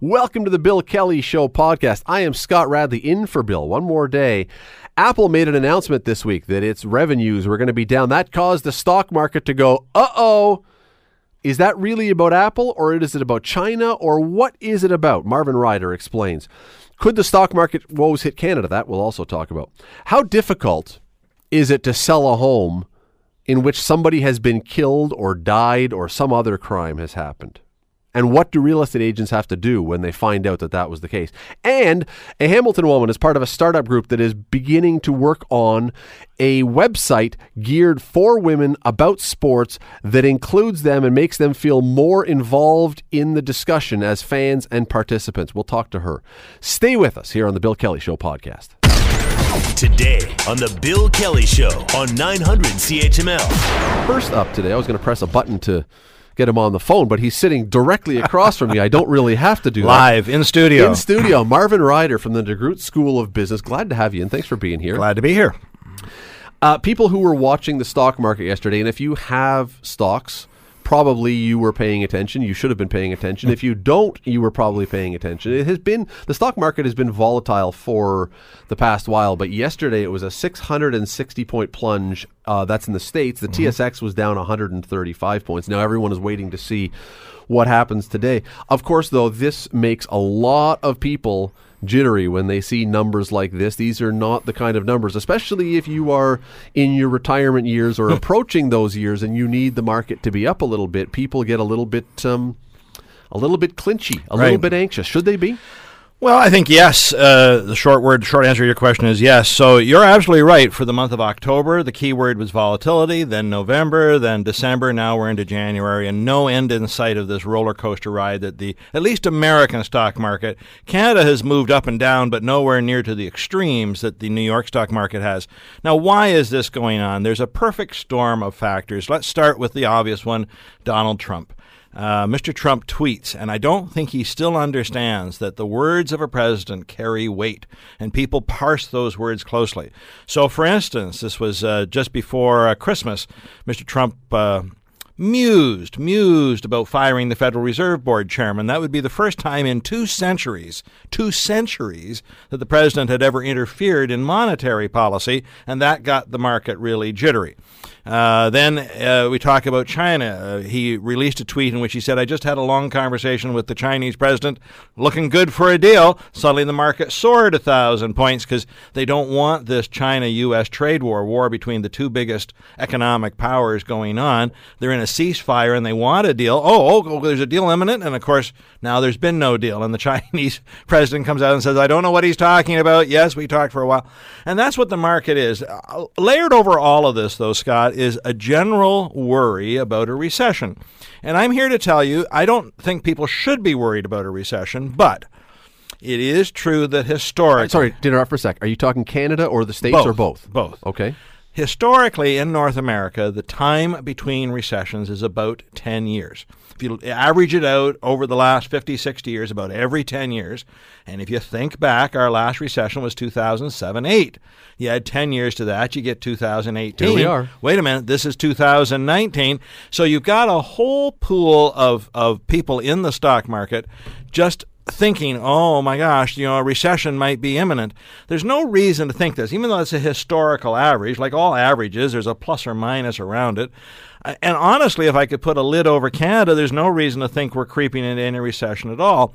Welcome to the Bill Kelly Show podcast. I am Scott Radley in for Bill. One more day. Apple made an announcement this week that its revenues were going to be down. That caused the stock market to go, uh oh. Is that really about Apple or is it about China or what is it about? Marvin Ryder explains. Could the stock market woes hit Canada? That we'll also talk about. How difficult is it to sell a home in which somebody has been killed or died or some other crime has happened? And what do real estate agents have to do when they find out that that was the case? And a Hamilton woman is part of a startup group that is beginning to work on a website geared for women about sports that includes them and makes them feel more involved in the discussion as fans and participants. We'll talk to her. Stay with us here on the Bill Kelly Show podcast. Today on the Bill Kelly Show on 900 CHML. First up today, I was going to press a button to get him on the phone, but he's sitting directly across from me. I don't really have to do that. Live in studio. In studio, Marvin Ryder from the DeGroote School of Business. Glad to have you, and thanks for being here. Glad to be here. Uh, people who were watching the stock market yesterday, and if you have stocks, probably you were paying attention. You should have been paying attention. if you don't, you were probably paying attention. It has been the stock market has been volatile for the past while, but yesterday it was a 660 point plunge. Uh, that's in the states. The mm-hmm. TSX was down 135 points. Now everyone is waiting to see what happens today. Of course, though, this makes a lot of people jittery when they see numbers like this. These are not the kind of numbers, especially if you are in your retirement years or approaching those years and you need the market to be up a little bit. People get a little bit, um, a little bit clinchy, a right. little bit anxious. Should they be? Well, I think yes. Uh, the short word, short answer to your question is yes. So you're absolutely right. For the month of October, the key word was volatility. Then November, then December. Now we're into January, and no end in sight of this roller coaster ride that the at least American stock market. Canada has moved up and down, but nowhere near to the extremes that the New York stock market has. Now, why is this going on? There's a perfect storm of factors. Let's start with the obvious one: Donald Trump. Uh, Mr. Trump tweets, and I don't think he still understands that the words of a president carry weight, and people parse those words closely. So, for instance, this was uh, just before uh, Christmas. Mr. Trump uh, mused, mused about firing the Federal Reserve Board chairman. That would be the first time in two centuries, two centuries, that the president had ever interfered in monetary policy, and that got the market really jittery. Uh, then uh, we talk about China. Uh, he released a tweet in which he said, I just had a long conversation with the Chinese president, looking good for a deal. Suddenly the market soared a thousand points because they don't want this China U.S. trade war, war between the two biggest economic powers going on. They're in a ceasefire and they want a deal. Oh, oh, there's a deal imminent. And of course, now there's been no deal. And the Chinese president comes out and says, I don't know what he's talking about. Yes, we talked for a while. And that's what the market is. Uh, layered over all of this, though, Scott, is a general worry about a recession. And I'm here to tell you, I don't think people should be worried about a recession, but it is true that historically. Sorry, to interrupt for a sec. Are you talking Canada or the States both, or both? Both. Okay. Historically, in North America, the time between recessions is about 10 years. If you average it out over the last 50, 60 years, about every 10 years, and if you think back, our last recession was 2007 8. You add 10 years to that, you get 2018. Here we are. Wait a minute, this is 2019. So you've got a whole pool of, of people in the stock market just thinking, oh my gosh, you know, a recession might be imminent. There's no reason to think this, even though it's a historical average, like all averages, there's a plus or minus around it. And honestly, if I could put a lid over Canada, there's no reason to think we're creeping into any recession at all.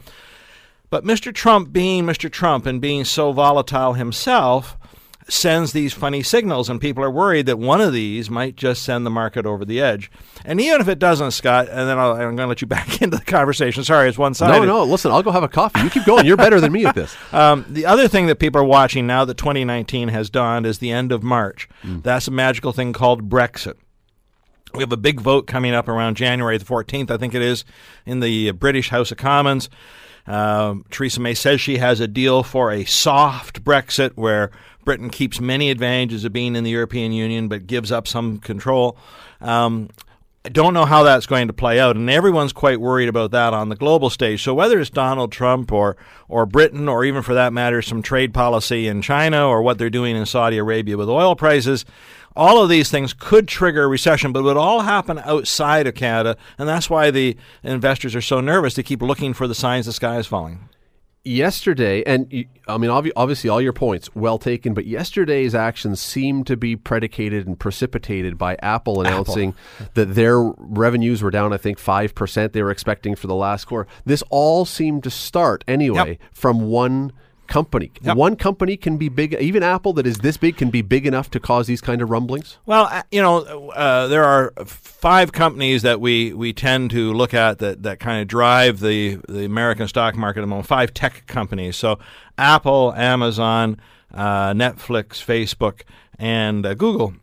But Mr. Trump, being Mr. Trump and being so volatile himself, sends these funny signals, and people are worried that one of these might just send the market over the edge. And even if it doesn't, Scott, and then i am going to let you back into the conversation. Sorry, it's one sided. No, no, listen, I'll go have a coffee. You keep going. You're better than me at this. Um, the other thing that people are watching now that 2019 has dawned is the end of March. Mm. That's a magical thing called Brexit. We have a big vote coming up around January the 14th, I think it is, in the British House of Commons. Um, Theresa May says she has a deal for a soft Brexit where Britain keeps many advantages of being in the European Union but gives up some control. Um, don't know how that's going to play out, and everyone's quite worried about that on the global stage. So whether it's Donald Trump or or Britain, or even for that matter, some trade policy in China or what they're doing in Saudi Arabia with oil prices, all of these things could trigger a recession, but it would all happen outside of Canada, and that's why the investors are so nervous to keep looking for the signs the sky is falling yesterday, and I mean, obviously, all your points well taken, but yesterday's actions seem to be predicated and precipitated by Apple announcing Apple. that their revenues were down, I think, 5% they were expecting for the last quarter. This all seemed to start anyway yep. from one company. Yep. One company can be big, even Apple that is this big can be big enough to cause these kind of rumblings. Well, uh, you know, uh, there are five companies that we, we tend to look at that, that kind of drive the the American stock market. Among five tech companies, so Apple, Amazon, uh, Netflix, Facebook, and uh, Google.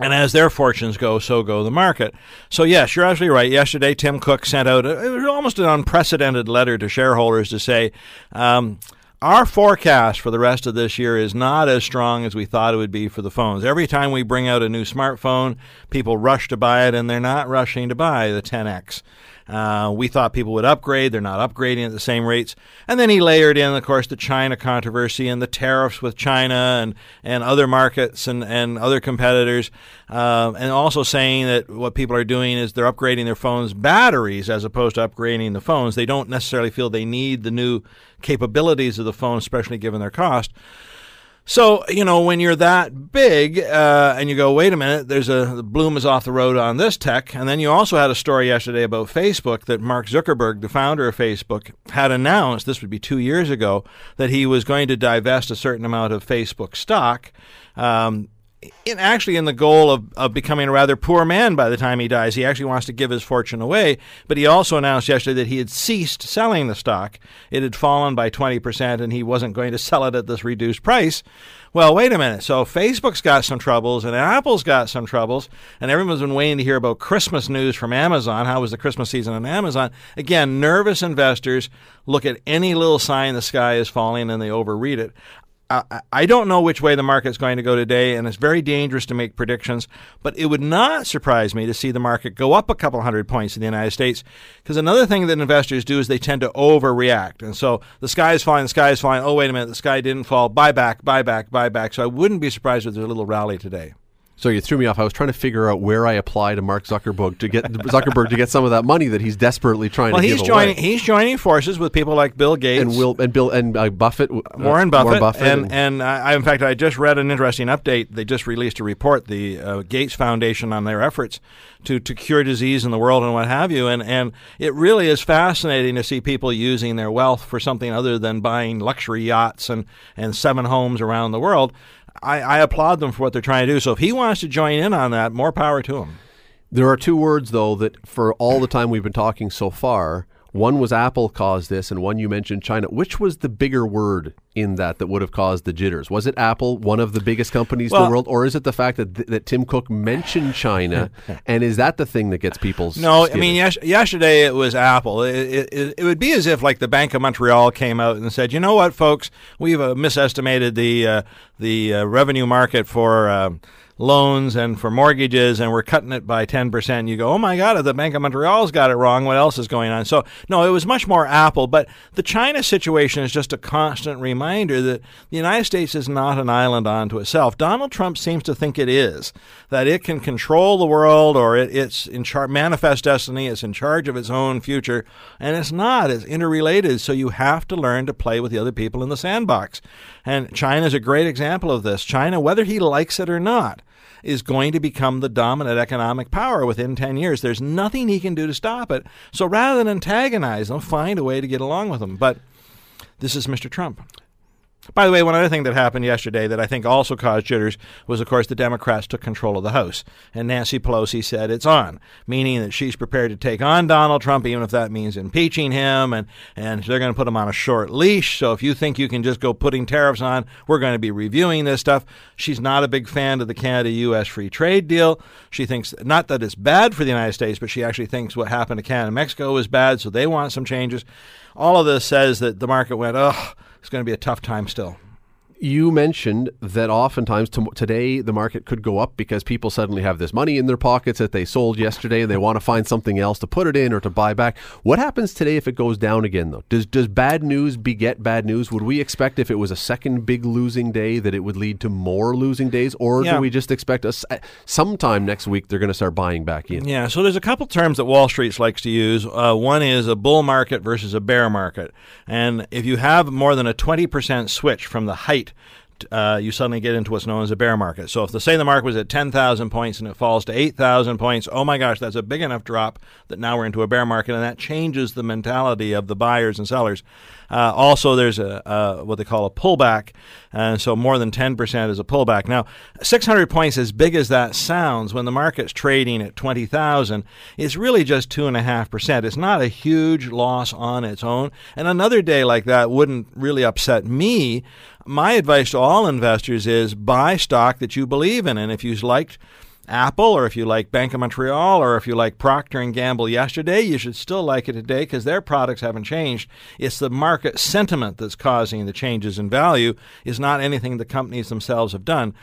And as their fortunes go, so go the market. So, yes, you're absolutely right. Yesterday, Tim Cook sent out a, it was almost an unprecedented letter to shareholders to say, um, our forecast for the rest of this year is not as strong as we thought it would be for the phones. Every time we bring out a new smartphone, people rush to buy it, and they're not rushing to buy the 10X. Uh, we thought people would upgrade. They're not upgrading at the same rates. And then he layered in, of course, the China controversy and the tariffs with China and, and other markets and, and other competitors. Uh, and also saying that what people are doing is they're upgrading their phones' batteries as opposed to upgrading the phones. They don't necessarily feel they need the new capabilities of the phone, especially given their cost. So you know when you're that big, uh, and you go, wait a minute, there's a the bloom is off the road on this tech, and then you also had a story yesterday about Facebook that Mark Zuckerberg, the founder of Facebook, had announced this would be two years ago that he was going to divest a certain amount of Facebook stock. Um, in actually in the goal of, of becoming a rather poor man by the time he dies. He actually wants to give his fortune away, but he also announced yesterday that he had ceased selling the stock. It had fallen by 20% and he wasn't going to sell it at this reduced price. Well, wait a minute. So Facebook's got some troubles and Apple's got some troubles, and everyone's been waiting to hear about Christmas news from Amazon. How was the Christmas season on Amazon? Again, nervous investors look at any little sign the sky is falling and they overread it. I don't know which way the market's going to go today, and it's very dangerous to make predictions. But it would not surprise me to see the market go up a couple hundred points in the United States. Because another thing that investors do is they tend to overreact. And so the sky is falling, the sky is falling. Oh, wait a minute, the sky didn't fall. Buy back, buy back, buy back. So I wouldn't be surprised if there's a little rally today. So you threw me off. I was trying to figure out where I apply to Mark Zuckerberg to get Zuckerberg to get some of that money that he's desperately trying well, to he's give joining, away. He's joining forces with people like Bill Gates and Will and Bill and uh, Buffett, uh, Warren Buffett, Warren Buffett, and and, and I, in fact I just read an interesting update. They just released a report, the uh, Gates Foundation, on their efforts to to cure disease in the world and what have you. And and it really is fascinating to see people using their wealth for something other than buying luxury yachts and and seven homes around the world. I, I applaud them for what they're trying to do. So if he wants to join in on that, more power to him. There are two words, though, that for all the time we've been talking so far, one was Apple caused this, and one you mentioned China. Which was the bigger word in that that would have caused the jitters? Was it Apple, one of the biggest companies well, in the world, or is it the fact that th- that Tim Cook mentioned China, and is that the thing that gets people's? No, I mean yes, yesterday it was Apple. It, it, it, would be as if like the Bank of Montreal came out and said, you know what, folks, we've uh, misestimated the uh, the uh, revenue market for um, loans and for mortgages, and we're cutting it by 10%. You go, oh my God, the Bank of Montreal's got it wrong. What else is going on? So, no, it was much more Apple. But the China situation is just a constant reminder that the United States is not an island unto itself. Donald Trump seems to think it is, that it can control the world or it, it's in charge, manifest destiny, it's in charge of its own future. And it's not, it's interrelated. So you have to learn to play with the other people in the sandbox. And China is a great example of this. China, whether he likes it or not, is going to become the dominant economic power within 10 years. There's nothing he can do to stop it. So rather than antagonize them, find a way to get along with them. But this is Mr. Trump. By the way, one other thing that happened yesterday that I think also caused jitters was, of course, the Democrats took control of the House. And Nancy Pelosi said it's on, meaning that she's prepared to take on Donald Trump, even if that means impeaching him, and, and they're going to put him on a short leash. So if you think you can just go putting tariffs on, we're going to be reviewing this stuff. She's not a big fan of the Canada U.S. free trade deal. She thinks not that it's bad for the United States, but she actually thinks what happened to Canada and Mexico was bad, so they want some changes. All of this says that the market went, oh, it's going to be a tough time still. You mentioned that oftentimes to- today the market could go up because people suddenly have this money in their pockets that they sold yesterday and they want to find something else to put it in or to buy back. What happens today if it goes down again, though? Does does bad news beget bad news? Would we expect if it was a second big losing day that it would lead to more losing days, or Yeah. do we just expect us sometime next week they're going to start buying back in? Yeah, so there's a couple terms that Wall Street likes to use. Uh, one is a bull market versus a bear market. And if you have more than a 20% switch from the height, uh, you suddenly get into what's known as a bear market. So if the say the market was at 10,000 points and it falls to 8,000 points, oh my gosh, that's a big enough drop that now we're into a bear market, and that changes the mentality of the buyers and sellers. Uh, also, there's a what they call a pullback, and so more than 10% is a pullback. Now, 600 points, as big as that sounds, when the market's trading at 20,000, it's really just two and a half percent. It's not a huge loss on its own, and another day like that wouldn't really upset me. My advice to all investors is buy stock that you believe in, and if you liked Apple or if you like Bank of Montreal or if you like Procter and Gamble yesterday, you should still like it today because their products haven't changed. It's the market sentiment that's causing the changes in value. Is not anything the companies themselves have done.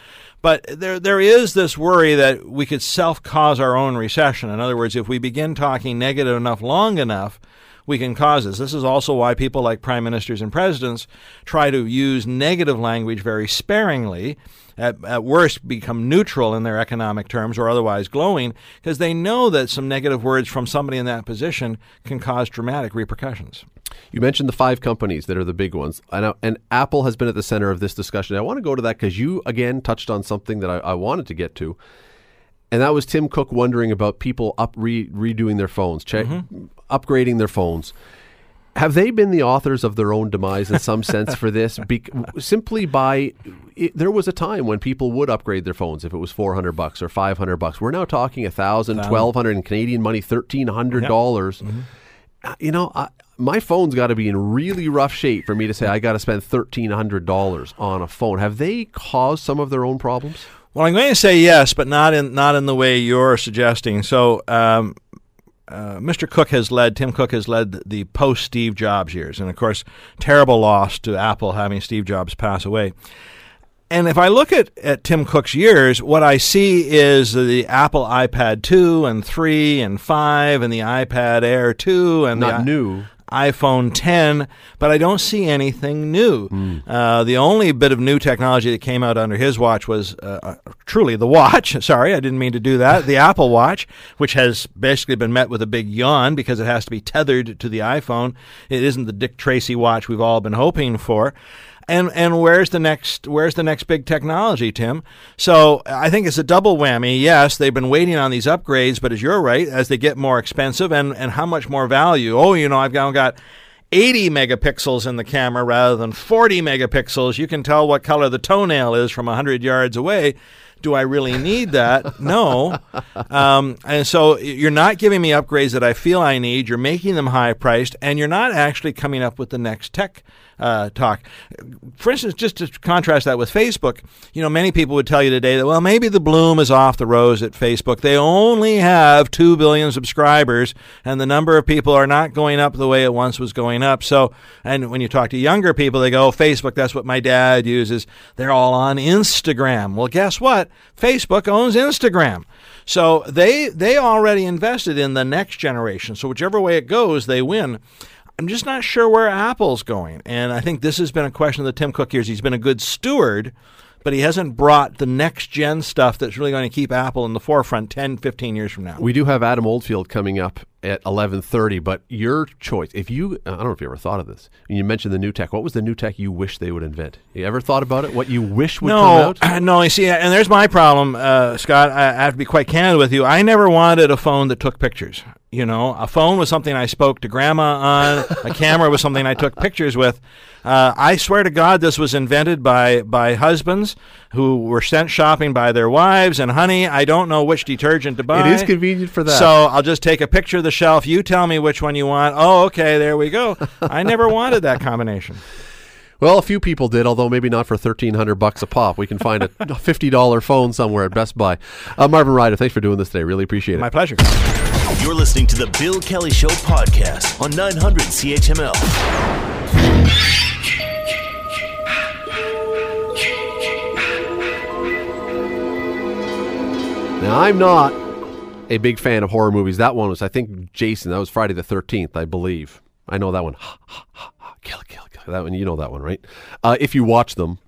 But there there is this worry that we could self-cause our own recession. In other words, if we begin talking negative enough long enough, we can cause this. This is also why people like prime ministers and presidents try to use negative language very sparingly. At, at worst, become neutral in their economic terms or otherwise glowing because they know that some negative words from somebody in that position can cause dramatic repercussions. You mentioned the five companies that are the big ones, and, and Apple has been at the center of this discussion. I want to go to that because you again touched on something that I, I, wanted to get to, and that was Tim Cook wondering about people up re, redoing their phones, check, mm-hmm. upgrading their phones. Have they been the authors of their own demise in some sense for this? Be- simply by it, there was a time when people would upgrade their phones if it was 400 bucks or 500 bucks. We're now talking a thousand, twelve hundred in Canadian money, thirteen hundred dollars. Yep. Mm-hmm. You know, I, my phone's got to be in really rough shape for me to say I got to spend thirteen hundred dollars on a phone. Have they caused some of their own problems? Well, I'm going to say yes, but not in not in the way you're suggesting. So. Um, uh, Mr. Cook has led, Tim Cook has led the post Steve Jobs years. And of course, terrible loss to Apple having Steve Jobs pass away. And if I look at, at Tim Cook's years, what I see is the Apple iPad 2 and 3 and 5 and the iPad Air 2 and Not the new. iPhone 10, but I don't see anything new. Mm. Uh, the only bit of new technology that came out under his watch was uh, uh, truly the watch. Sorry, I didn't mean to do that. The Apple Watch, which has basically been met with a big yawn because it has to be tethered to the iPhone. It isn't the Dick Tracy watch we've all been hoping for. And and where's the next where's the next big technology, Tim? So I think it's a double whammy. Yes, they've been waiting on these upgrades, but as you're right, as they get more expensive and, and how much more value. Oh, you know, I've now got 80 megapixels in the camera rather than 40 megapixels. You can tell what color the toenail is from 100 yards away. Do I really need that? no. Um, and so you're not giving me upgrades that I feel I need. You're making them high priced, and you're not actually coming up with the next tech uh, talk. For instance, just to contrast that with Facebook, you know, many people would tell you today that, well, maybe the bloom is off the rose at Facebook. They only have 2 billion subscribers, and the number of people are not going up the way it once was going up. So, and when you talk to younger people, they go, oh, Facebook, that's what my dad uses. They're all on Instagram. Well, guess what? Facebook owns Instagram. So they they already invested in the next generation. So whichever way it goes, they win. I'm just not sure where Apple's going. And I think this has been a question of the Tim Cook years. He's been a good steward, but he hasn't brought the next gen stuff that's really going to keep Apple in the forefront 10, 15 years from now. We do have Adam Oldfield coming up at 11:30, but your choice. If you I don't know if you ever thought of this. You mentioned the new tech. What was the new tech you wish they would invent? You ever thought about it? What you wish would no, come out? No, you see, and there's my problem, uh, Scott. I have to be quite candid with you. I never wanted a phone that took pictures. You know, a phone was something I spoke to grandma on. a camera was something I took pictures with. Uh, I swear to God, this was invented by by husbands who were sent shopping by their wives. And honey, I don't know which detergent to buy. It is convenient for that. So I'll just take a picture of the shelf. You tell me which one you want. Oh, okay, there we go. I never wanted that combination. Well, a few people did, although maybe not for thirteen hundred bucks a pop. We can find a fifty dollar phone somewhere at Best Buy. Uh, Marvin Ryder, thanks for doing this today. Really appreciate it. My pleasure. You're listening to the Bill Kelly Show podcast on 900 CHML. Now, I'm not a big fan of horror movies. That one was, I think, Jason. That was Friday the 13th, I believe. I know that one. kill, kill, kill. That one, you know that one, right? Uh, if you watch them,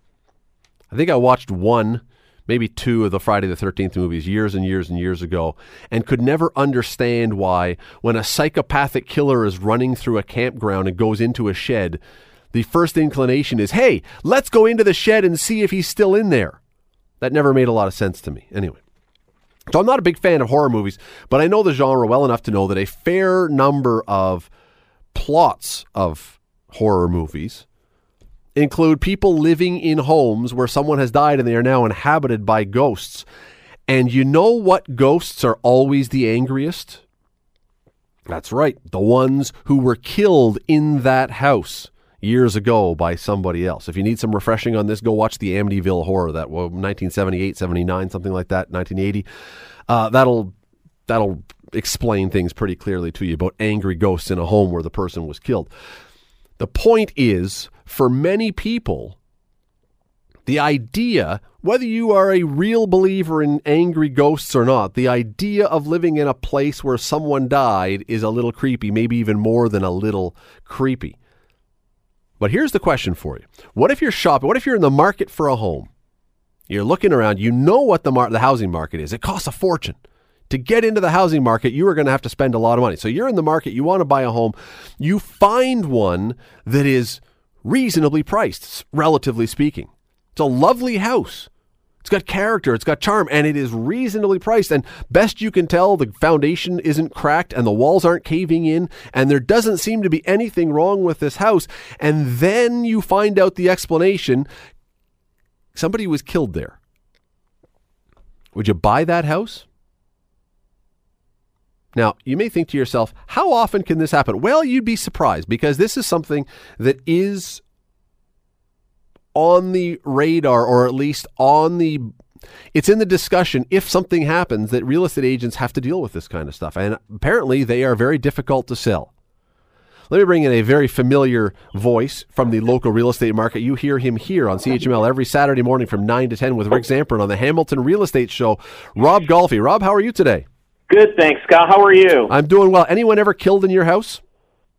I think I watched one, maybe two of the Friday the 13th movies years and years and years ago, and could never understand why, when a psychopathic killer is running through a campground and goes into a shed, the first inclination is, hey, let's go into the shed and see if he's still in there. That never made a lot of sense to me. Anyway. So I'm not a big fan of horror movies, but I know the genre well enough to know that a fair number of plots of horror movies include people living in homes where someone has died and they are now inhabited by ghosts. And you know what ghosts are always the angriest? That's right, the ones who were killed in that house years ago by somebody else. If you need some refreshing on this, go watch the Amityville Horror, that well, 1978, 79, something like that, 1980. Uh, that'll that'll explain things pretty clearly to you about angry ghosts in a home where the person was killed. The point is, for many people, the idea, whether you are a real believer in angry ghosts or not, the idea of living in a place where someone died is a little creepy, maybe even more than a little creepy. But here's the question for you What if you're shopping? What if you're in the market for a home? You're looking around, you know what the, mar- the housing market is. It costs a fortune. To get into the housing market, you are going to have to spend a lot of money. So you're in the market, you want to buy a home, you find one that is reasonably priced, relatively speaking. It's a lovely house. It's got character, it's got charm, and it is reasonably priced. And best you can tell, the foundation isn't cracked and the walls aren't caving in, and there doesn't seem to be anything wrong with this house. And then you find out the explanation somebody was killed there. Would you buy that house? Now, you may think to yourself, how often can this happen? Well, you'd be surprised because this is something that is on the radar or at least on the it's in the discussion if something happens that real estate agents have to deal with this kind of stuff and apparently they are very difficult to sell let me bring in a very familiar voice from the local real estate market. You hear him here on CHML every Saturday morning from 9 to 10 with Rick Zamperin on the Hamilton Real Estate Show. Rob Golfi. Rob, how are you today? Good, thanks, Scott. How are you? I'm doing well. Anyone ever killed in your house?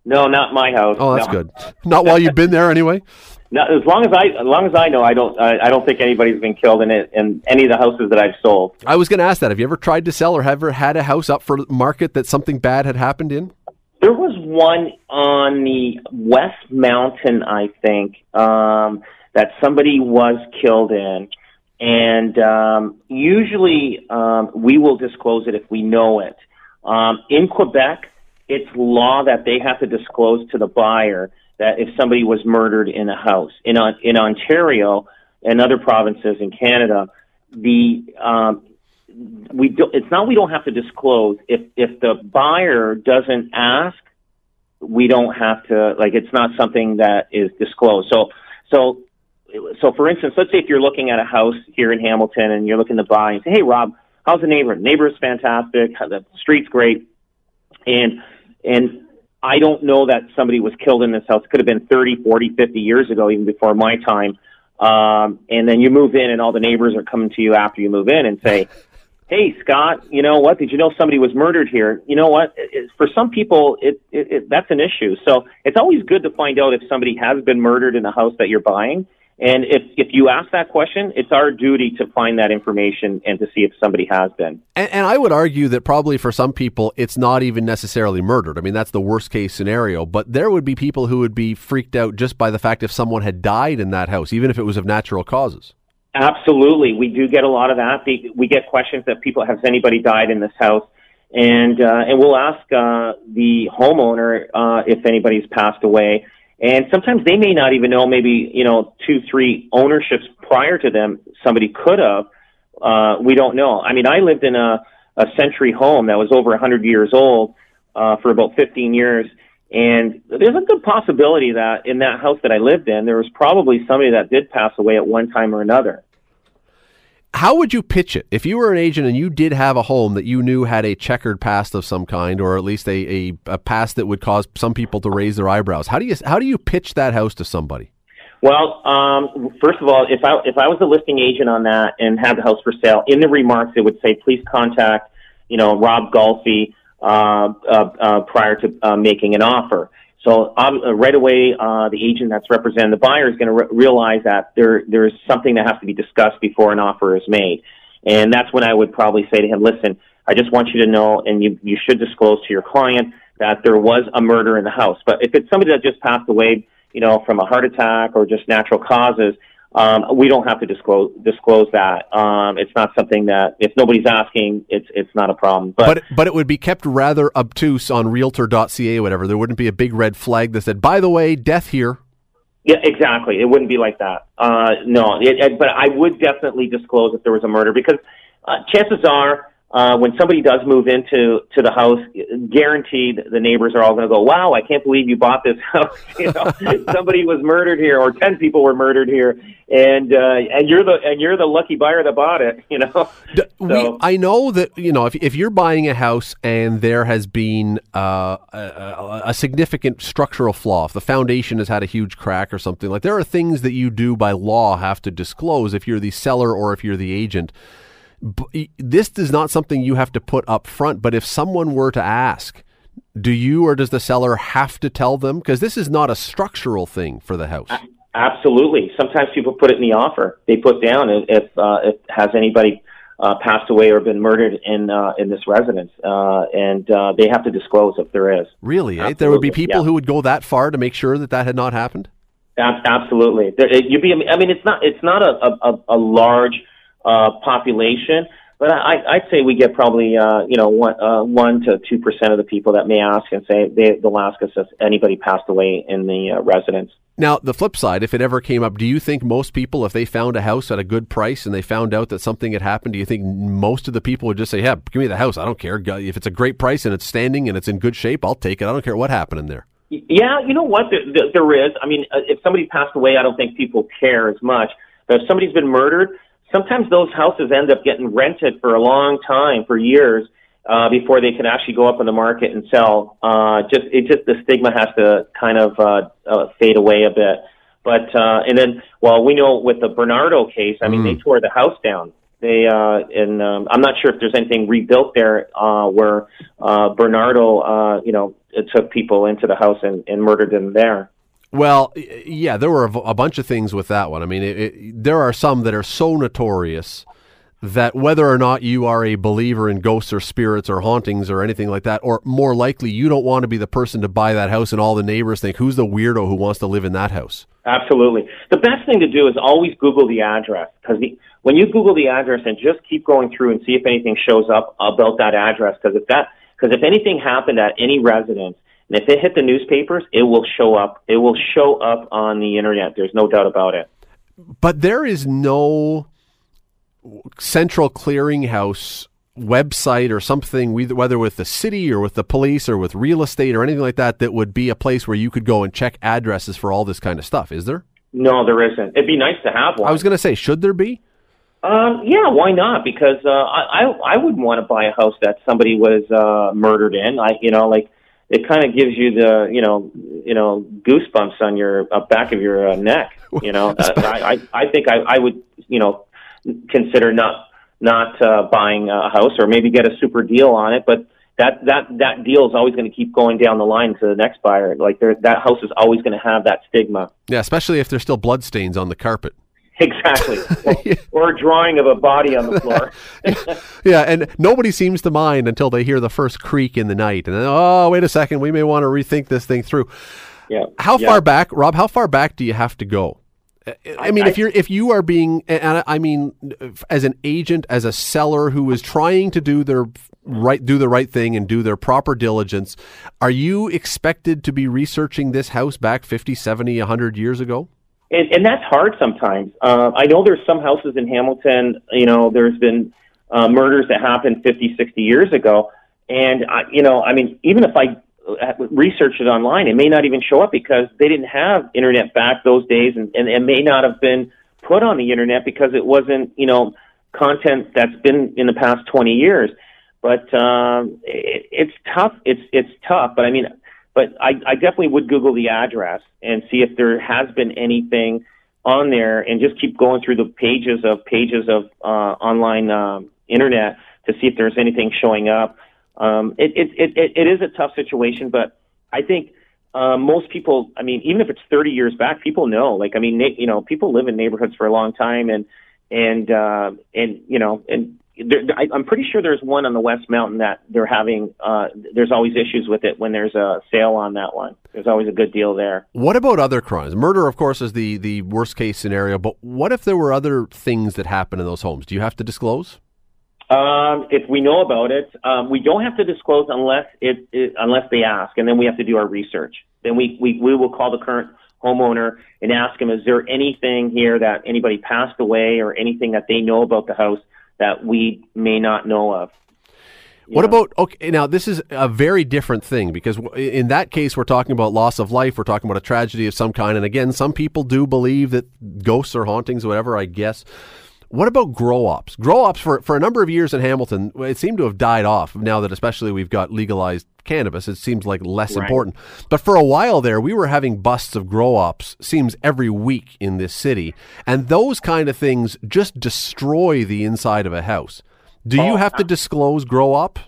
No, not my house. Oh, that's no. good. Not while you've been there, anyway. No, as long as I, as long as I know, I don't, I, I don't think anybody's been killed in it in any of the houses that I've sold. I was going to ask that. Have you ever tried to sell or have ever had a house up for market that something bad had happened in? There was one on the West Mountain, I think, um, that somebody was killed in, and um, usually um, we will disclose it if we know it. Um, in Quebec, it's law that they have to disclose to the buyer that if somebody was murdered in a house. In in Ontario and other provinces in Canada, the um, we do, it's not we don't have to disclose if if the buyer doesn't ask, we don't have to like it's not something that is disclosed. So so so for instance, let's say if you're looking at a house here in Hamilton and you're looking to buy and say, hey Rob, how's the neighbor? The neighbor is fantastic. The street's great, and and I don't know that somebody was killed in this house. It could have been 30, 40, 50 years ago, even before my time. Um, and then you move in, and all the neighbors are coming to you after you move in and say, "Hey, Scott, you know what? Did you know somebody was murdered here? You know what? It, for some people, it, it, it that's an issue. So it's always good to find out if somebody has been murdered in the house that you're buying." And if, if you ask that question, it's our duty to find that information and to see if somebody has been. And, and, I would argue that probably for some people, it's not even necessarily murdered. I mean, that's the worst case scenario. But there would be people who would be freaked out just by the fact if someone had died in that house, even if it was of natural causes. Absolutely. We do get a lot of that. We get questions that people, has anybody died in this house? And, uh, and we'll ask uh, the homeowner uh, if anybody's passed away and sometimes they may not even know, maybe, you know, two, three ownerships prior to them, somebody could have. Uh, we don't know. I mean, I lived in a, a century home that was over 100 years old uh, for about 15 years. And there's a good possibility that in that house that I lived in, there was probably somebody that did pass away at one time or another how would you pitch it if you were an agent and you did have a home that you knew had a checkered past of some kind or at least a, a, a past that would cause some people to raise their eyebrows how do you how do you pitch that house to somebody Well, um, first of all, if I if I was a listing agent on that and had the house for sale, in the remarks it would say, please contact, you know, Rob Golfi uh, uh, uh, prior to uh, making an offer. So um, right away, uh, the agent that's representing the buyer is going to re- realize that there there's something that has to be discussed before an offer is made, and that's when I would probably say to him, listen, I just want you to know, and you you should disclose to your client that there was a murder in the house. But if it's somebody that just passed away, you know, from a heart attack or just natural causes, um, we don't have to disclose disclose that. Um, it's not something that if nobody's asking, it's it's not a problem. But But but it would be kept rather obtuse on Realtor.ca or whatever. There wouldn't be a big red flag that said, "By the way, death here." yeah, exactly. It wouldn't be like that. Uh, no, it, it, but I would definitely disclose if there was a murder because uh, chances are uh, when somebody does move into to the house, guaranteed the neighbors are all going to go, "Wow, I can't believe you bought this house." you know, somebody was murdered here, or ten people were murdered here, and uh, and you're the and you're the lucky buyer that bought it. You know, D- we, I know that you know if if you're buying a house and there has been uh, a, a significant structural flaw, if the foundation has had a huge crack or something like, there are things that you do by law have to disclose if you're the seller or if you're the agent. This is not something you have to put up front, but if someone were to ask, do you or does the seller have to tell them? Because this is not a structural thing for the house. Absolutely. Sometimes people put it in the offer. They put down if uh, if has anybody uh, passed away or been murdered in uh, in this residence, uh, and uh, they have to disclose if there is. Really, eh? there would be people yeah. who would go that far to make sure that that had not happened. Absolutely. There, you'd be. I mean, it's not. It's not a a, a large uh, population, but I, I'd say we get probably uh, you know one uh, one to two percent of the people that may ask and say they, they'll ask us if anybody passed away in the uh, residence. Now, the flip side, if it ever came up, do you think most people, if they found a house at a good price and they found out that something had happened, do you think most of the people would just say, "Yeah, give me the house. I don't care. If it's a great price and it's standing and it's in good shape, I'll take it. I don't care what happened in there." Yeah, you know what? There, there, is. I mean, uh, if somebody passed away, I don't think people care as much. But if somebody's been murdered, sometimes those houses end up getting rented for a long time, for years, uh, before they can actually go up on the market and sell. Uh, just it just the stigma has to kind of uh, uh, fade away a bit. But uh, and then, well, we know with the Bernardo case, I mean, they tore the house down. They uh, and um, I'm not sure if there's anything rebuilt there uh, where uh, Bernardo, uh, you know, took people into the house and, and murdered them there. Well, yeah, there were a bunch of things with that one. I mean, it, it, there are some that are so notorious that whether or not you are a believer in ghosts or spirits or hauntings or anything like that, or more likely, you don't want to be the person to buy that house and all the neighbors think, who's the weirdo who wants to live in that house? Absolutely. The best thing to do is always Google the address because when you Google the address and just keep going through and see if anything shows up about that address, because if that, because if anything happened at any residence, and if it hit the newspapers, it will show up. It will show up on the internet. There's no doubt about it. But there is no central clearinghouse website or something, whether with the city or with the police or with real estate or anything like that, that would be a place where you could go and check addresses for all this kind of stuff. Is there? No, there isn't. It'd be nice to have one. I was going to say, should there be? Um, yeah, why not? Because uh, I, I I wouldn't want to buy a house that somebody was uh, murdered in. I you know like it kind of gives you the you know you know goosebumps on your uh, back of your uh, neck. You know, uh, I, I I think I I would you know consider not not uh, buying a house or maybe get a super deal on it, but. That, that that deal is always going to keep going down the line to the next buyer. Like there, that house is always going to have that stigma. Yeah, especially if there's still blood stains on the carpet. Exactly, or, or a drawing of a body on the floor. Yeah, and nobody seems to mind until they hear the first creak in the night, and then oh, wait a second, we may want to rethink this thing through. yeah. How yeah. far back, Rob? How far back do you have to go? I- I mean, I- if you're if you are being, and I- I mean, as an agent, as a seller who is trying to do their right, do the right thing, and do their proper diligence, are you expected to be researching this house back 50, 70, 100 years ago? And, and that's hard sometimes. Uh, I know there's some houses in Hamilton. You know, there's been uh, murders that happened 50, 60 years ago, and I, you know, I mean, even if I uh, research it online, it may not even show up because they didn't have internet back those days, and, and it may not have been put on the internet because it wasn't, you know, content that's been in the past 20 years. But um, it, it's tough. It's it's tough. But I mean, But I, I definitely would Google the address and see if there has been anything on there, and just keep going through the pages of pages of uh, online um, internet to see if there's anything showing up. Um, it, it, it, it is a tough situation, but I think uh, most people, I mean, even if it's 30 years back, people know. Like, I mean, na- you know, people live in neighborhoods for a long time, and and uh, and you know, and there, I, I'm pretty sure there's one on the West Mountain that they're having. Uh, there's always issues with it when there's a sale on that one. There's always a good deal there. What about other crimes? Murder, of course, is the the worst case scenario. But what if there were other things that happen in those homes? Do you have to disclose? Um, if we know about it, um, we don't have to disclose unless it, it unless they ask, and then we have to do our research. Then we, we, we will call the current homeowner and ask him, is there anything here that anybody passed away or anything that they know about the house that we may not know of? What about okay? Now this is a very different thing because in that case we're talking about loss of life. We're talking about a tragedy of some kind. And again, some people do believe that ghosts or hauntings, whatever. I guess. What about grow ops? Grow ops for for a number of years in Hamilton, it seemed to have died off. Now that especially we've got legalized cannabis, it seems like less Right. important. But for a while there, we were having busts of grow ops. Seems every week in this city, and those kind of things just destroy the inside of a house. Do you Oh, have to disclose grow op?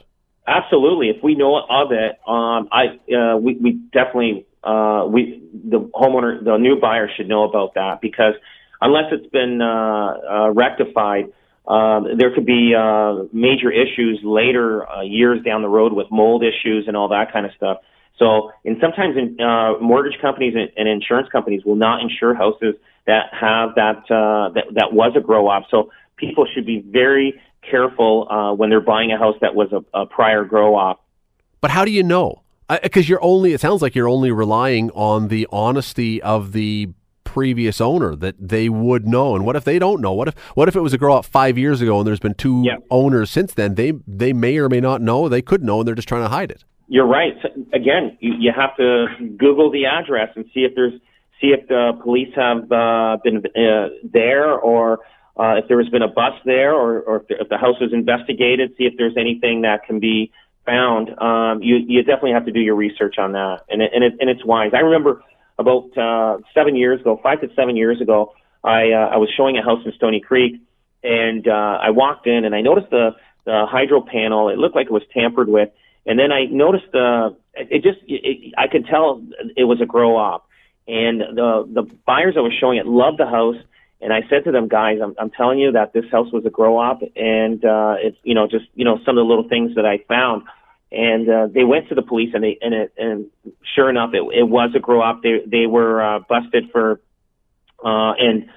Absolutely. If we know of it, um, I uh, we we definitely uh, we the homeowner the new buyer should know about that because unless it's been uh, uh, rectified, um, there could be uh, major issues later years down the road with mold issues and all that kind of stuff. So, and sometimes in, uh, mortgage companies and, and insurance companies will not insure houses that have that uh, that that was a grow op. So people should be very careful uh, when they're buying a house that was a, a prior grow op. But how do you know? Because you're only, it sounds like you're only relying on the honesty of the previous owner that they would know. And what if they don't know? What if what if it was a grow op five years ago and there's been two Yeah. owners since then? They they may or may not know. They could know and they're just trying to hide it. You're right. So, again, you, you have to Google the address and see if there's see if the police have uh, been uh, there or uh, if there has been a bus there or, or if, the, if the house was investigated. See if there's anything that can be found. Um, you you definitely have to do your research on that, and it, and it, and it's wise. I remember about uh, seven years ago, five to seven years ago, I uh, I was showing a house in Stoney Creek, and uh, I walked in and I noticed the the hydro panel. It looked like it was tampered with, and then I noticed the it it just it, I could tell it was a grow op, and the the buyers I was showing it loved the house. And I said to them, guys, I'm, I'm telling you that this house was a grow op, and uh, it's you know just you know some of the little things that I found and uh, they went to the police and they and it and sure enough it, it was a grow op they they were uh, busted for uh and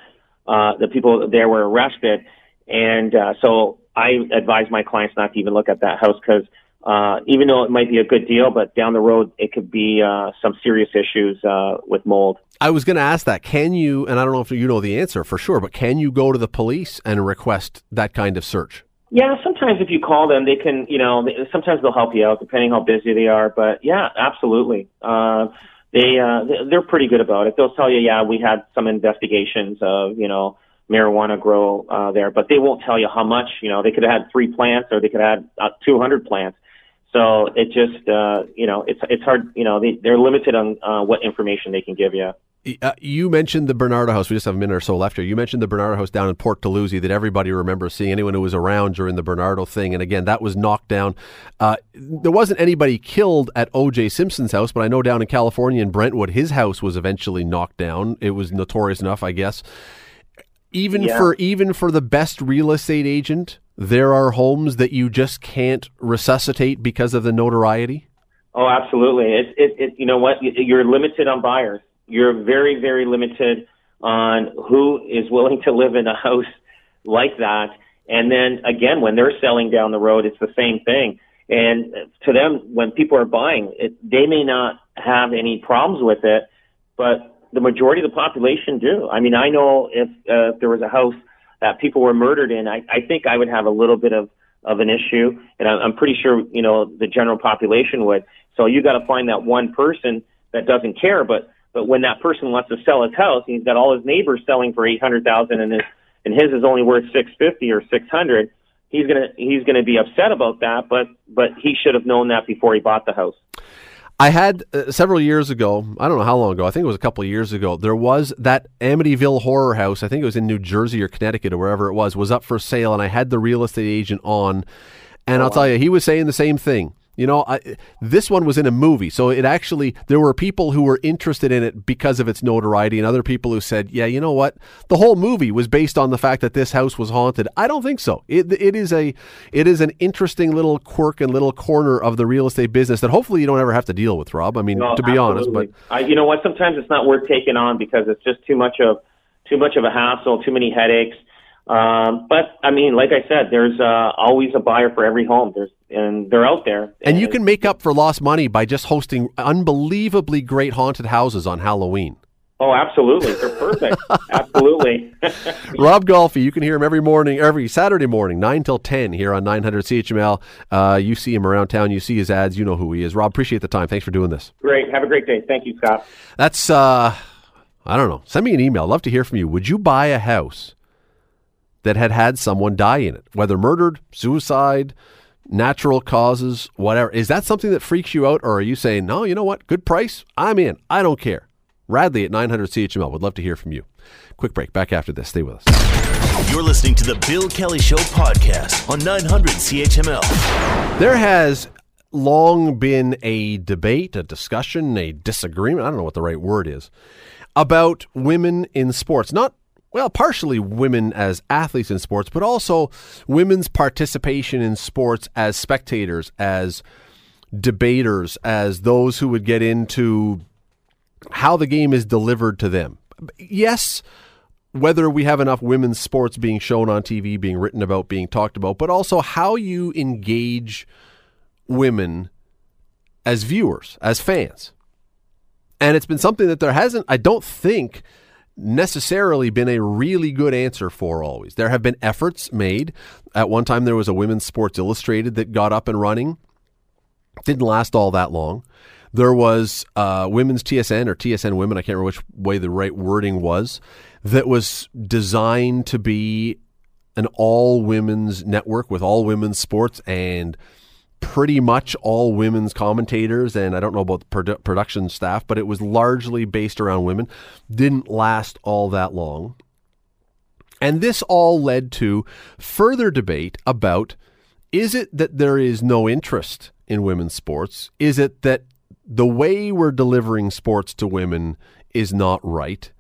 uh the people there were arrested and uh so I advise my clients not to even look at that house because uh even though it might be a good deal but down the road it could be uh some serious issues uh with mold I was going to ask that. Can you? And I don't know if you know the answer for sure, but can you go to the police and request that kind of search? Yeah, sometimes if you call them, they can, you know, sometimes they'll help you out depending how busy they are. But yeah, absolutely. Uh, they, uh, they- they're pretty good about it. They'll tell you, yeah, we had some investigations of, you know, marijuana grow, uh, there, but they won't tell you how much, you know, they could have had three plants or they could have had uh, 200 plants. So it just, uh, you know, it's, it's hard, you know, they, they're limited on, uh, what information they can give you. Uh, you mentioned the Bernardo House. We just have a minute or so left here. You mentioned the Bernardo House down in Port Dalhousie that everybody remembers seeing. Anyone who was around during the Bernardo thing, and again, that was knocked down. Uh, there wasn't anybody killed at O.J. Simpson's house, but I know down in California in Brentwood, his house was eventually knocked down. It was notorious enough, I guess. Even Yeah. for even for the best real estate agent, there are homes that you just can't resuscitate because of the notoriety. Oh, absolutely. It, it, it, you know what? You- You're limited on buyers. You're very, very limited on who is willing to live in a house like that. And then again, when they're selling down the road, it's the same thing. And to them, when people are buying, it, they may not have any problems with it, but the majority of the population do. I mean, I know if, uh, if there was a house that people were murdered in, I, I think I would have a little bit of, of an issue. And I'm, I'm pretty sure, you know, the general population would. So you got to find that one person that doesn't care. But, but when that person wants to sell his house and he's got all his neighbors selling for 800,000 and his, and his is only worth 650 or 600, he's going to, he's going to be upset about that. But, but he should have known that before he bought the house. I had uh, several years ago, I don't know how long ago, I think it was a couple of years ago, there was that Amityville Horror House, I think it was in New Jersey or Connecticut or wherever it was, was up for sale, and I had the real estate agent on, and I'll tell you, he was saying the same thing. You know, I, this one was in a movie, so it actually there were people who were interested in it because of its notoriety, and other people who said, "Yeah, you know what? The whole movie was based on the fact that this house was haunted." I don't think so. It, it is a it is an interesting little quirk and little corner of the real estate business that hopefully you don't ever have to deal with, Rob. I mean, No, to be honest, but I, you know what? Sometimes it's not worth taking on because it's just too much of too much of a hassle, too many headaches. Um, but I mean, like I said, there's uh, always a buyer for every home. There's and they're out there. and you can make up for lost money by just hosting unbelievably great haunted houses on Halloween. Oh, absolutely. They're perfect. absolutely. Rob Golfi, you can hear him every morning, every Saturday morning, 9 till 10 here on 900 CHML. Uh, you see him around town, you see his ads, you know who he is. Rob, appreciate the time. Thanks for doing this. great. Have a great day. Thank you, Scott. That's, uh, I don't know. Send me an email. Love to hear from you. Would you buy a house that had had someone die in it, whether murdered, suicide, natural causes, whatever? Is that something that freaks you out, or are you saying, no, you know what? Good price. I'm in. I don't care. Radley at 900 CHML. Would love to hear from you. Quick break. Back after this. Stay with us. You're listening to the Bill Kelly Show podcast on 900 CHML. There has long been a debate, a discussion, a disagreement, I don't know what the right word is, about women in sports. Not, well, partially women as athletes in sports, but also women's participation in sports as spectators, as debaters, as those who would get into how the game is delivered to them. Yes, whether we have enough women's sports being shown on TV, being written about, being talked about, but also how you engage women as viewers, as fans. And it's been something that there hasn't, I don't think, necessarily been a really good answer for always. There have been efforts made. At one time, there was a Women's Sports Illustrated that got up and running. Didn't last all that long. There was uh, Women's TSN or TSN Women, I can't remember which way the right wording was, that was designed to be an all women's network with all women's sports and pretty much all women's commentators. And I don't know about the produ- production staff, but it was largely based around women. Didn't last all that long. And this all led to further debate about is it that there is no interest in women's sports? Is it that the way we're delivering sports to women is not right?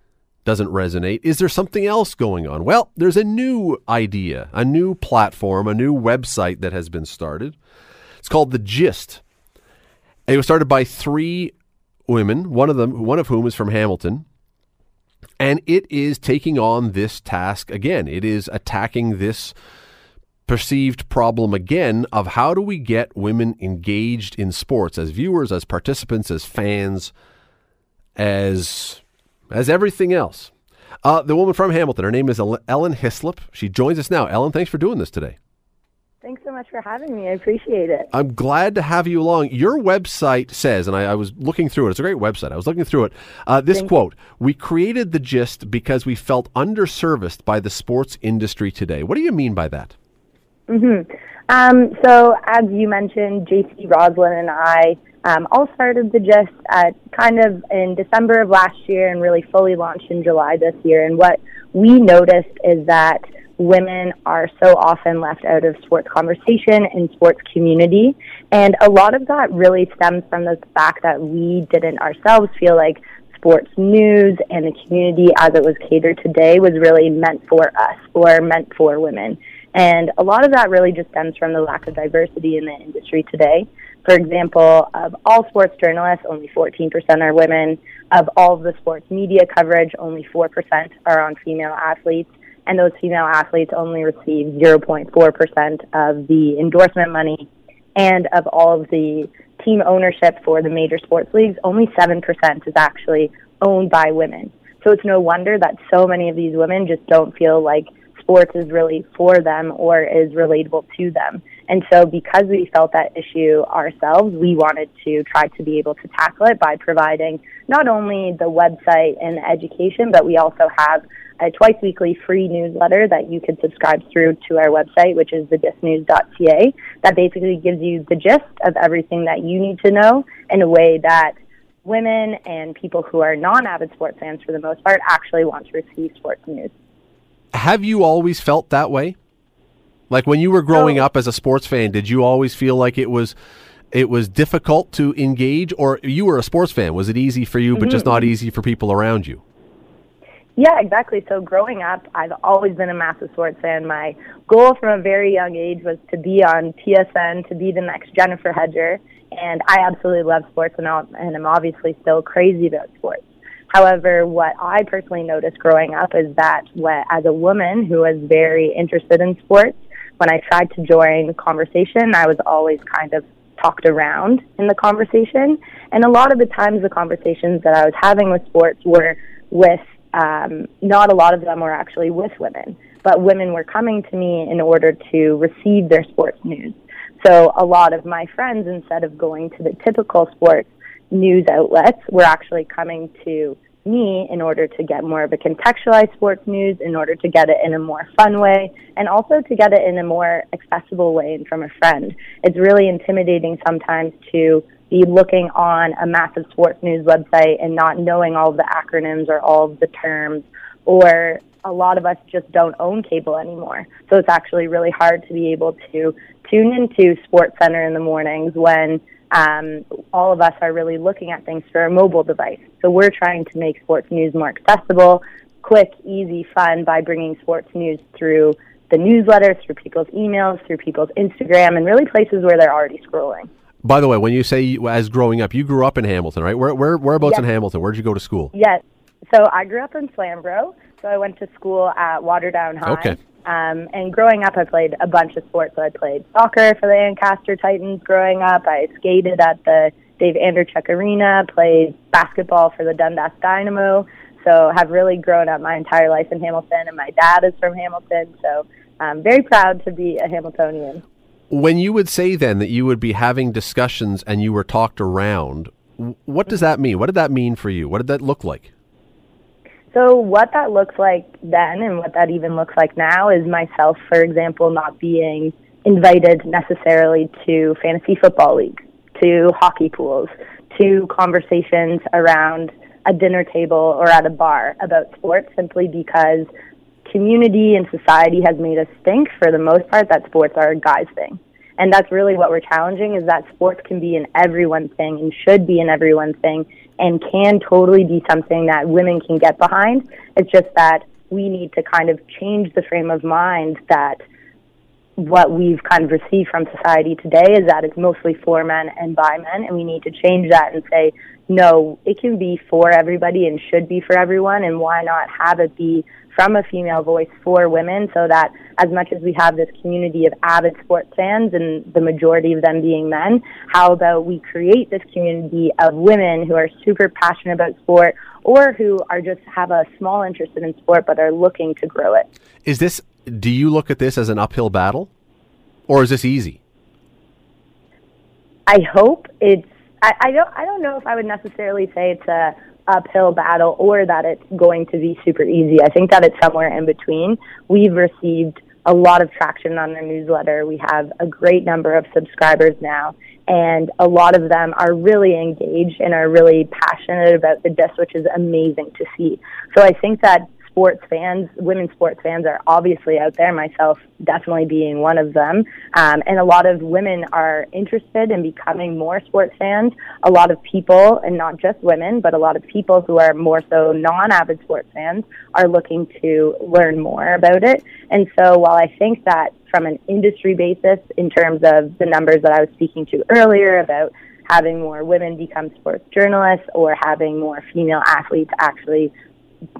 Doesn't resonate? Is there something else going on? Well, there's a new idea, a new platform, a new website that has been started. It's called The Gist. It was started by three women, one of them, one of whom is from Hamilton. And it is taking on this task again. It is attacking this perceived problem again of how do we get women engaged in sports as viewers, as participants, as fans, as as everything else. Uh, the woman from Hamilton, her name is Ellen Hyslop. She joins us now. Ellen, thanks for doing this today. Thanks so much for having me. I appreciate it. I'm glad to have you along. Your website says, and I, I was looking through it. It's a great website. I was looking through it. Uh, this quote: "We created the gist because we felt underserviced by the sports industry today." What do you mean by that? Um, so, as you mentioned, Jacie Roslyn and I um, all started the gist at kind of in December of last year and really fully launched in July this year. And what we noticed is that women are so often left out of sports conversation and sports community. And a lot of that really stems from the fact that we didn't ourselves feel like sports news and the community as it was catered today was really meant for us or meant for women. And a lot of that really just stems from the lack of diversity in the industry today. For example, of all sports journalists, only 14% are women. Of all of the sports media coverage, only 4% are on female athletes. And those female athletes only receive 0.4% of the endorsement money. And of all of the team ownership for the major sports leagues, only 7% is actually owned by women. So it's no wonder that so many of these women just don't feel like sports is really for them or is relatable to them. And so because we felt that issue ourselves, we wanted to try to be able to tackle it by providing not only the website and education, but we also have a twice weekly free newsletter that you can subscribe through to our website, which is thegistnews.ca, that basically gives you the gist of everything that you need to know in a way that women and people who are non avid sports fans, for the most part, actually want to receive sports news. Have you always felt that way? Like when you were growing up as a sports fan, did you always feel like it was it was difficult to engage or you were a sports fan, was it easy for you but just mm-hmm. not easy for people around you? Yeah, exactly. So growing up, I've always been a massive sports fan. My goal from a very young age was to be on TSN, to be the next Jennifer Hedger, and I absolutely love sports and, I'll- and I'm obviously still crazy about sports. However, what I personally noticed growing up is that what, as a woman who was very interested in sports, when I tried to join conversation, I was always kind of talked around in the conversation. And a lot of the times, the conversations that I was having with sports were with um, not a lot of them were actually with women, but women were coming to me in order to receive their sports news. So a lot of my friends, instead of going to the typical sports news outlets, were actually coming to me in order to get more of a contextualized sports news, in order to get it in a more fun way, and also to get it in a more accessible way and from a friend. It's really intimidating sometimes to be looking on a massive sports news website and not knowing all of the acronyms or all of the terms, or a lot of us just don't own cable anymore. So it's actually really hard to be able to tune into Sports Center in the mornings when um, all of us are really looking at things through a mobile device. So we're trying to make sports news more accessible, quick, easy, fun by bringing sports news through the newsletter, through people's emails, through people's Instagram, and really places where they're already scrolling. By the way, when you say you, as growing up, you grew up in Hamilton, right? Where where whereabouts Yes. in Hamilton? Where did you go to school? Yes. So I grew up in Flamborough. So I went to school at Waterdown High. Okay. Um, and growing up, I played a bunch of sports. So I played soccer for the Ancaster Titans growing up. I skated at the Dave Andreychuk Arena, played basketball for the Dundas Dynamo. So have really grown up my entire life in Hamilton, and my dad is from Hamilton. So I'm very proud to be a Hamiltonian. When you would say then that you would be having discussions and you were talked around, what does that mean? What did that mean for you? What did that look like? So what that looks like then and what that even looks like now is myself, for example, not being invited necessarily to fantasy football leagues, to hockey pools, to conversations around a dinner table or at a bar about sports simply because community and society has made us think for the most part that sports are a guy's thing. And that's really what we're challenging is that sports can be an everyone thing and should be an everyone thing and can totally be something that women can get behind. It's just that we need to kind of change the frame of mind that what we've kind of received from society today is that it's mostly for men and by men, and we need to change that and say, no, it can be for everybody and should be for everyone, and why not have it be from a female voice for women so that as much as we have this community of avid sports fans and the majority of them being men, how about we create this community of women who are super passionate about sport or who are just have a small interest in sport but are looking to grow it. Is this? Do you look at this as an uphill battle, or is this easy? I hope it's. I, I don't. I don't know if I would necessarily say it's a uphill battle or that it's going to be super easy. I think that it's somewhere in between. We've received a lot of traction on our newsletter. We have a great number of subscribers now, and a lot of them are really engaged and are really passionate about the disc, which is amazing to see. So I think that sports fans, women sports fans, are obviously out there. Myself, definitely being one of them, um, and a lot of women are interested in becoming more sports fans. A lot of people, and not just women, but a lot of people who are more so non-avid sports fans, are looking to learn more about it. And so, while I think that from an industry basis, in terms of the numbers that I was speaking to earlier about having more women become sports journalists or having more female athletes actually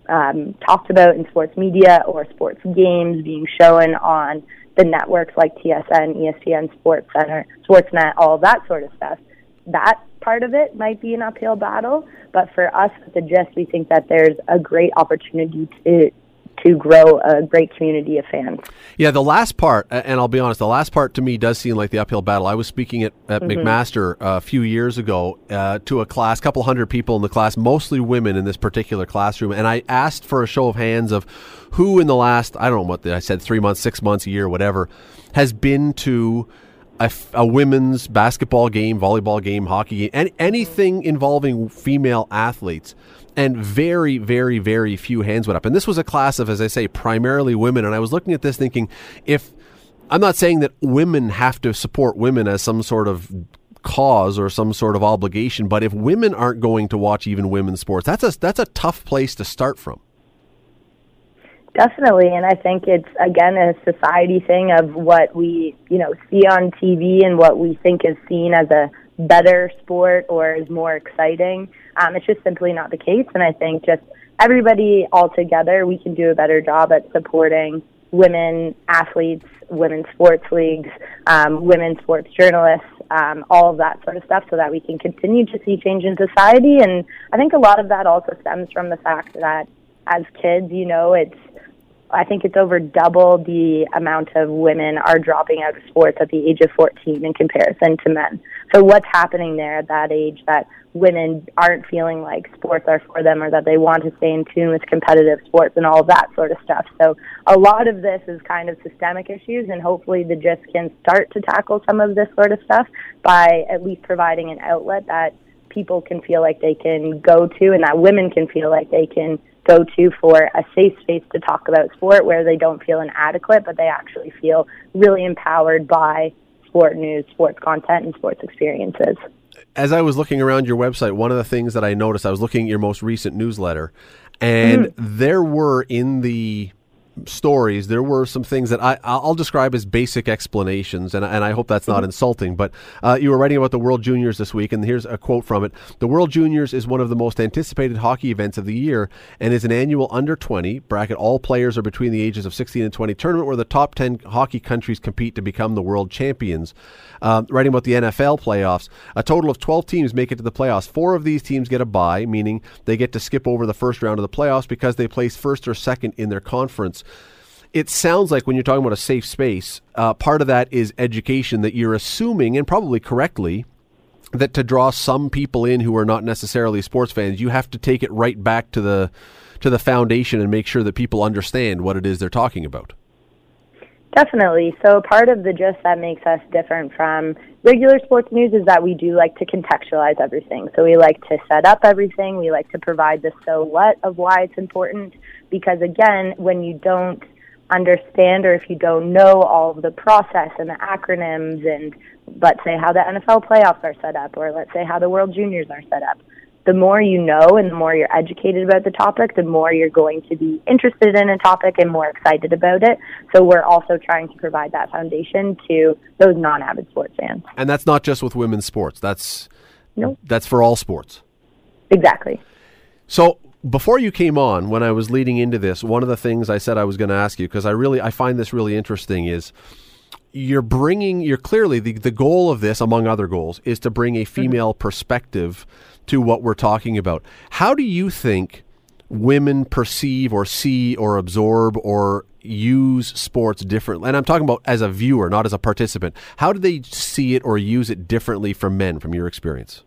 um, talked about in sports media or sports games being shown on the networks like TSN, ESPN, Sports Center, Sportsnet, all that sort of stuff. That part of it might be an uphill battle, but for us at the Gist, we think that there's a great opportunity to to grow a great community of fans. Yeah, the last part, and I'll be honest, the last part to me does seem like the uphill battle. I was speaking at, at mm-hmm. McMaster a few years ago uh, to a class, couple hundred people in the class, mostly women in this particular classroom, and I asked for a show of hands of who in the last, I don't know what the, I said, three months, six months, a year, whatever, has been to a, a, women's basketball game, volleyball game, hockey game, any, anything involving female athletes. And very, very, very few hands went up. And this was a class of, as I say, primarily women. And I was looking at this thinking, if I'm not saying that women have to support women as some sort of cause or some sort of obligation, but if women aren't going to watch even women's sports, that's a that's a tough place to start from. Definitely, and I think it's again a society thing of what we you know see on TV and what we think is seen as a better sport or is more exciting. Um, it's just simply not the case, and I think just everybody all together, we can do a better job at supporting women athletes, women sports leagues, um, women sports journalists, um, all of that sort of stuff, so that we can continue to see change in society. And I think a lot of that also stems from the fact that as kids, you know, it's I think it's over double the amount of women are dropping out of sports at the age of 14 in comparison to men. So what's happening there at that age that women aren't feeling like sports are for them or that they want to stay in tune with competitive sports and all of that sort of stuff. So a lot of this is kind of systemic issues and hopefully the GIST can start to tackle some of this sort of stuff by at least providing an outlet that people can feel like they can go to and that women can feel like they can go to for a safe space to talk about sport where they don't feel inadequate, but they actually feel really empowered by sport news, sports content, and sports experiences. As I was looking around your website, one of the things that I noticed, I was looking at your most recent newsletter, and mm-hmm. there were in the stories, there were some things that I, I'll describe as basic explanations, and, and I hope that's not mm-hmm. insulting. But uh, you were writing about the World Juniors this week, and here's a quote from it The World Juniors is one of the most anticipated hockey events of the year and is an annual under 20, bracket all players are between the ages of 16 and 20 tournament where the top 10 hockey countries compete to become the world champions. Uh, writing about the NFL playoffs, a total of 12 teams make it to the playoffs. Four of these teams get a bye, meaning they get to skip over the first round of the playoffs because they place first or second in their conference it sounds like when you're talking about a safe space, uh, part of that is education that you're assuming, and probably correctly, that to draw some people in who are not necessarily sports fans, you have to take it right back to the to the foundation and make sure that people understand what it is they're talking about. Definitely. So part of the gist that makes us different from regular sports news is that we do like to contextualize everything. So we like to set up everything. We like to provide the so what of why it's important. Because again, when you don't understand or if you don't know all of the process and the acronyms and let's say how the NFL playoffs are set up or let's say how the World Juniors are set up. The more you know and the more you're educated about the topic, the more you're going to be interested in a topic and more excited about it. So we're also trying to provide that foundation to those non-avid sports fans. And that's not just with women's sports. That's no. That's for all sports. Exactly. So before you came on, when I was leading into this, one of the things I said I was going to ask you because I really I find this really interesting is you're bringing you're clearly the the goal of this among other goals is to bring a female mm-hmm. perspective to what we're talking about. How do you think women perceive or see or absorb or use sports differently? And I'm talking about as a viewer, not as a participant. How do they see it or use it differently from men from your experience?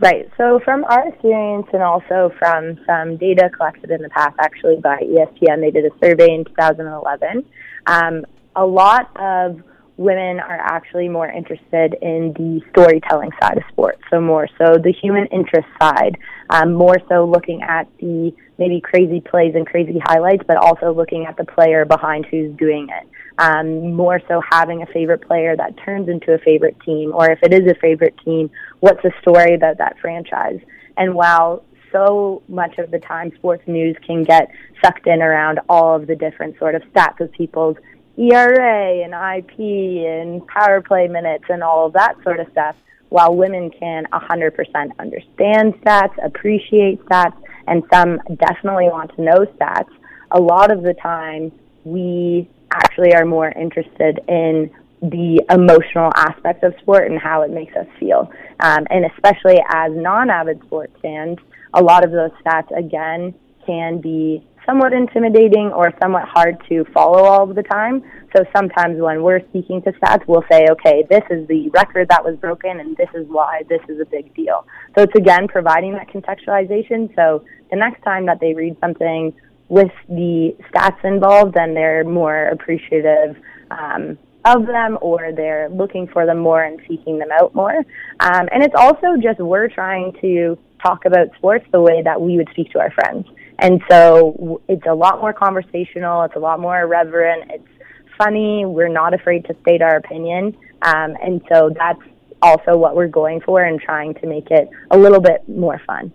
Right. So from our experience and also from some data collected in the past, actually by ESPN, they did a survey in 2011. Um, a lot of women are actually more interested in the storytelling side of sports. So more so the human interest side, um, more so looking at the maybe crazy plays and crazy highlights, but also looking at the player behind who's doing it um, more so having a favorite player that turns into a favorite team, or if it is a favorite team, what's the story about that franchise? And while so much of the time sports news can get sucked in around all of the different sort of stats of people's ERA and IP and power play minutes and all of that sort of stuff, while women can 100% understand stats, appreciate stats, and some definitely want to know stats, a lot of the time we actually are more interested in the emotional aspect of sport and how it makes us feel. Um, and especially as non avid sports fans, a lot of those stats, again, can be somewhat intimidating or somewhat hard to follow all the time. So sometimes when we're speaking to stats, we'll say, okay, this is the record that was broken and this is why this is a big deal. So it's again providing that contextualization. So the next time that they read something with the stats involved, then they're more appreciative um, of them or they're looking for them more and seeking them out more. Um, and it's also just we're trying to talk about sports the way that we would speak to our friends. And so it's a lot more conversational, it's a lot more irreverent, it's funny, we're not afraid to state our opinion. Um, and so that's also what we're going for and trying to make it a little bit more fun.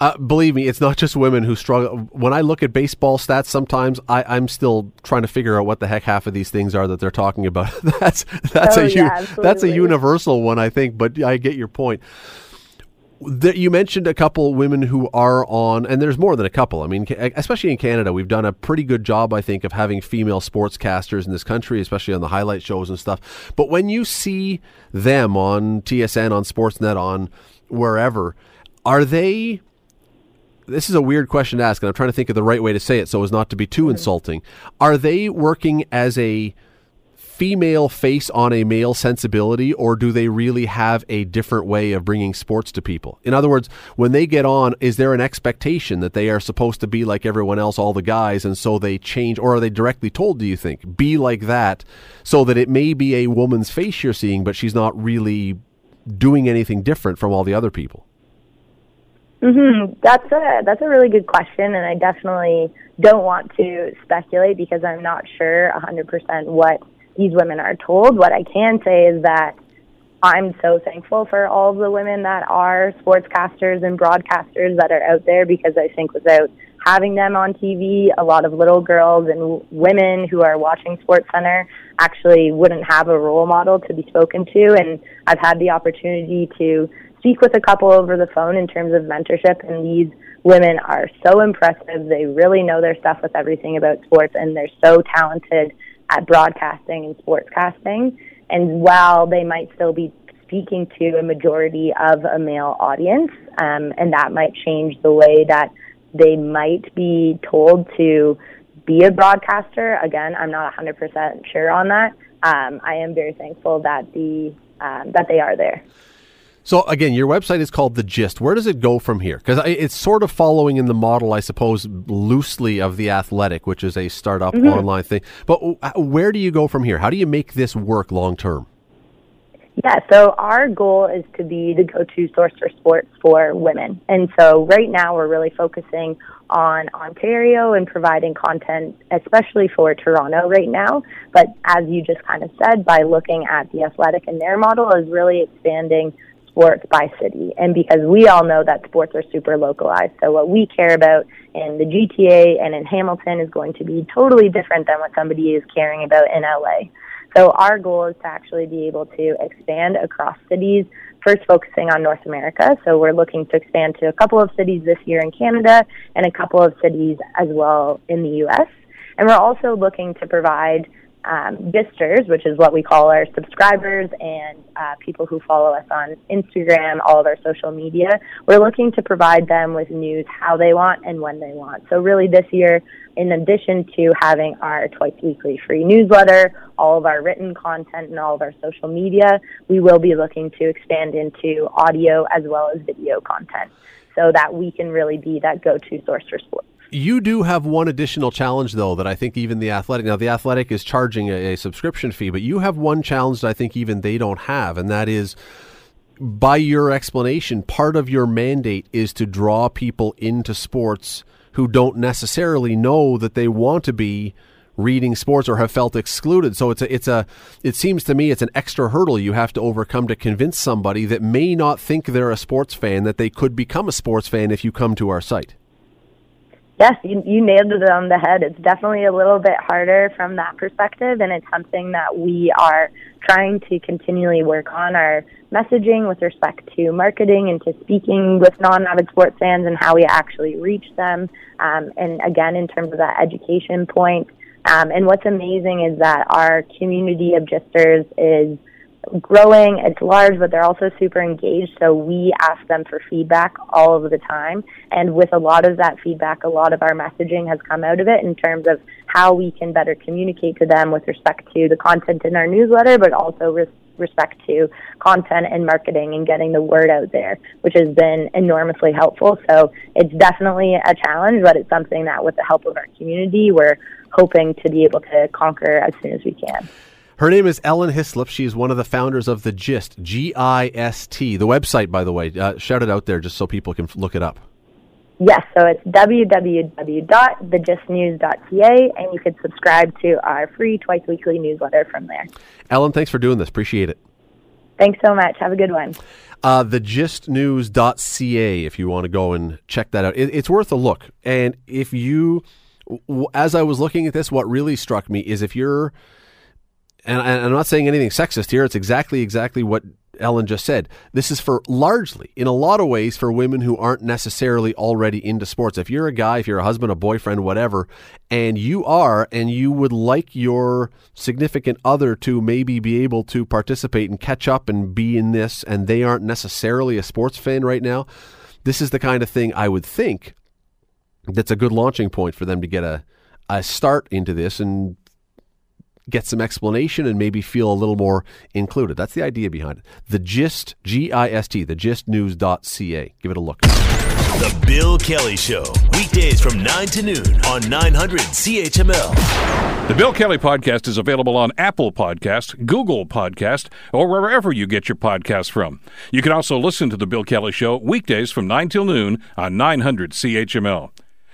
Uh, believe me, it's not just women who struggle. When I look at baseball stats, sometimes I, am still trying to figure out what the heck half of these things are that they're talking about. that's that's oh, a yeah, that's a universal one, I think. But I get your point. You mentioned a couple women who are on, and there's more than a couple. I mean, especially in Canada, we've done a pretty good job, I think, of having female sportscasters in this country, especially on the highlight shows and stuff. But when you see them on TSN, on Sportsnet, on wherever, are they this is a weird question to ask, and I'm trying to think of the right way to say it so as not to be too mm-hmm. insulting. Are they working as a female face on a male sensibility, or do they really have a different way of bringing sports to people? In other words, when they get on, is there an expectation that they are supposed to be like everyone else, all the guys, and so they change, or are they directly told, do you think, be like that, so that it may be a woman's face you're seeing, but she's not really doing anything different from all the other people? Mm-hmm. That's a that's a really good question, and I definitely don't want to speculate because I'm not sure 100% what these women are told. What I can say is that I'm so thankful for all the women that are sportscasters and broadcasters that are out there because I think without having them on TV, a lot of little girls and women who are watching Sports Center actually wouldn't have a role model to be spoken to. And I've had the opportunity to speak with a couple over the phone in terms of mentorship, and these women are so impressive. They really know their stuff with everything about sports, and they're so talented at broadcasting and sportscasting. And while they might still be speaking to a majority of a male audience, um, and that might change the way that they might be told to be a broadcaster. Again, I'm not 100% sure on that. Um, I am very thankful that the um, that they are there. So again, your website is called The Gist. Where does it go from here? Because it's sort of following in the model, I suppose, loosely of The Athletic, which is a startup mm-hmm. online thing. But where do you go from here? How do you make this work long term? Yeah, so our goal is to be the go-to source for sports for women. And so right now we're really focusing on Ontario and providing content, especially for Toronto right now. But as you just kind of said, by looking at the athletic and their model is really expanding sports by city. And because we all know that sports are super localized. So what we care about in the GTA and in Hamilton is going to be totally different than what somebody is caring about in LA. So our goal is to actually be able to expand across cities, first focusing on North America. So we're looking to expand to a couple of cities this year in Canada and a couple of cities as well in the US. And we're also looking to provide um, which is what we call our subscribers and uh, people who follow us on Instagram, all of our social media. We're looking to provide them with news how they want and when they want. So, really, this year, in addition to having our twice weekly free newsletter, all of our written content, and all of our social media, we will be looking to expand into audio as well as video content so that we can really be that go to source for sports. You do have one additional challenge, though, that I think even the athletic now the athletic is charging a, a subscription fee, but you have one challenge that I think even they don't have, and that is by your explanation, part of your mandate is to draw people into sports who don't necessarily know that they want to be reading sports or have felt excluded. So it's a it's a it seems to me it's an extra hurdle you have to overcome to convince somebody that may not think they're a sports fan that they could become a sports fan if you come to our site. Yes, you, you nailed it on the head. It's definitely a little bit harder from that perspective, and it's something that we are trying to continually work on our messaging with respect to marketing and to speaking with non-avid sports fans and how we actually reach them. Um, and again, in terms of that education point. Um, and what's amazing is that our community of gisters is growing, it's large, but they're also super engaged. So we ask them for feedback all of the time. And with a lot of that feedback, a lot of our messaging has come out of it in terms of how we can better communicate to them with respect to the content in our newsletter, but also with respect to content and marketing and getting the word out there, which has been enormously helpful. So it's definitely a challenge, but it's something that with the help of our community, we're hoping to be able to conquer as soon as we can. Her name is Ellen Hyslop. She is one of the founders of The Gist, G I S T. The website, by the way, uh, shout it out there just so people can look it up. Yes, so it's www.thegistnews.ca, and you can subscribe to our free twice weekly newsletter from there. Ellen, thanks for doing this. Appreciate it. Thanks so much. Have a good one. Uh, thegistnews.ca, if you want to go and check that out. It, it's worth a look. And if you, as I was looking at this, what really struck me is if you're, and I'm not saying anything sexist here, it's exactly, exactly what Ellen just said. This is for largely, in a lot of ways, for women who aren't necessarily already into sports. If you're a guy, if you're a husband, a boyfriend, whatever, and you are, and you would like your significant other to maybe be able to participate and catch up and be in this, and they aren't necessarily a sports fan right now, this is the kind of thing I would think that's a good launching point for them to get a, a start into this and get some explanation and maybe feel a little more included. That's the idea behind it. The Gist, G I S T, the gistnews.ca. Give it a look. The Bill Kelly Show, weekdays from 9 to noon on 900 CHML. The Bill Kelly Podcast is available on Apple Podcast, Google Podcast, or wherever you get your podcasts from. You can also listen to The Bill Kelly Show weekdays from 9 till noon on 900 CHML.